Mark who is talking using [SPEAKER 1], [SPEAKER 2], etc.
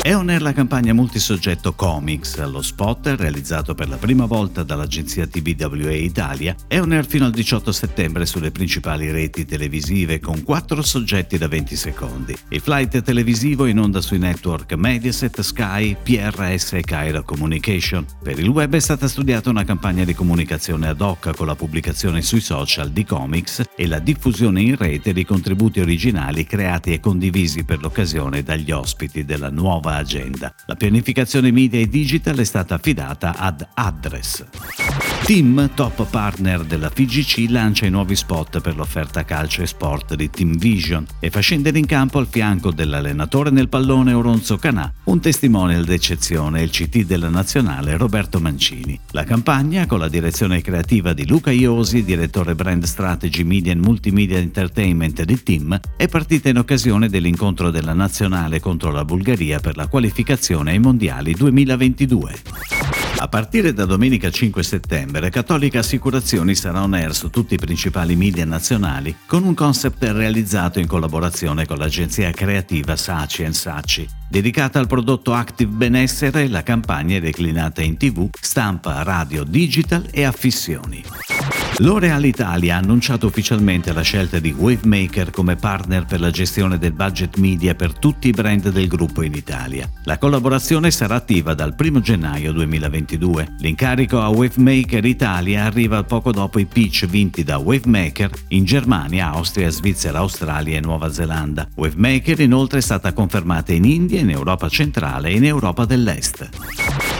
[SPEAKER 1] È on air la campagna multisoggetto Comics, lo spot realizzato per la prima volta dall'agenzia TBWA Italia, è on air fino al 18 settembre sulle principali reti televisive con quattro soggetti da 20 secondi. Il flight televisivo in onda sui network Mediaset, Sky, PRS e Cairo Communication. Per il web è stata studiata una campagna di comunicazione ad hoc con la pubblicazione sui social di comics e la diffusione in rete di contributi originali creati e condivisi per l'occasione dagli ospiti della nuova agenda. La pianificazione media e digital è stata affidata ad Address. Team, top partner della FIGC, lancia i nuovi spot per l'offerta calcio e sport di Team Vision e fa scendere in campo al fianco dell'allenatore nel pallone Oronzo Canà, un testimonial d'eccezione, il CT della nazionale Roberto Mancini. La campagna, con la direzione creativa di Luca Iosi, direttore brand strategy media and multimedia entertainment di Team, è partita in occasione dell'incontro della nazionale contro la Bulgaria per la qualificazione ai mondiali 2022. A partire da domenica 5 settembre, Cattolica Assicurazioni sarà on air su tutti i principali media nazionali con un concept realizzato in collaborazione con l'agenzia creativa Saci Saci. Dedicata al prodotto Active Benessere, la campagna è declinata in tv, stampa, radio, digital e affissioni. L'Oreal Italia ha annunciato ufficialmente la scelta di Wavemaker come partner per la gestione del budget media per tutti i brand del gruppo in Italia. La collaborazione sarà attiva dal 1 gennaio 2022. L'incarico a Wavemaker Italia arriva poco dopo i pitch vinti da Wavemaker in Germania, Austria, Svizzera, Australia e Nuova Zelanda. Wavemaker inoltre è stata confermata in India, in Europa centrale e in Europa dell'Est.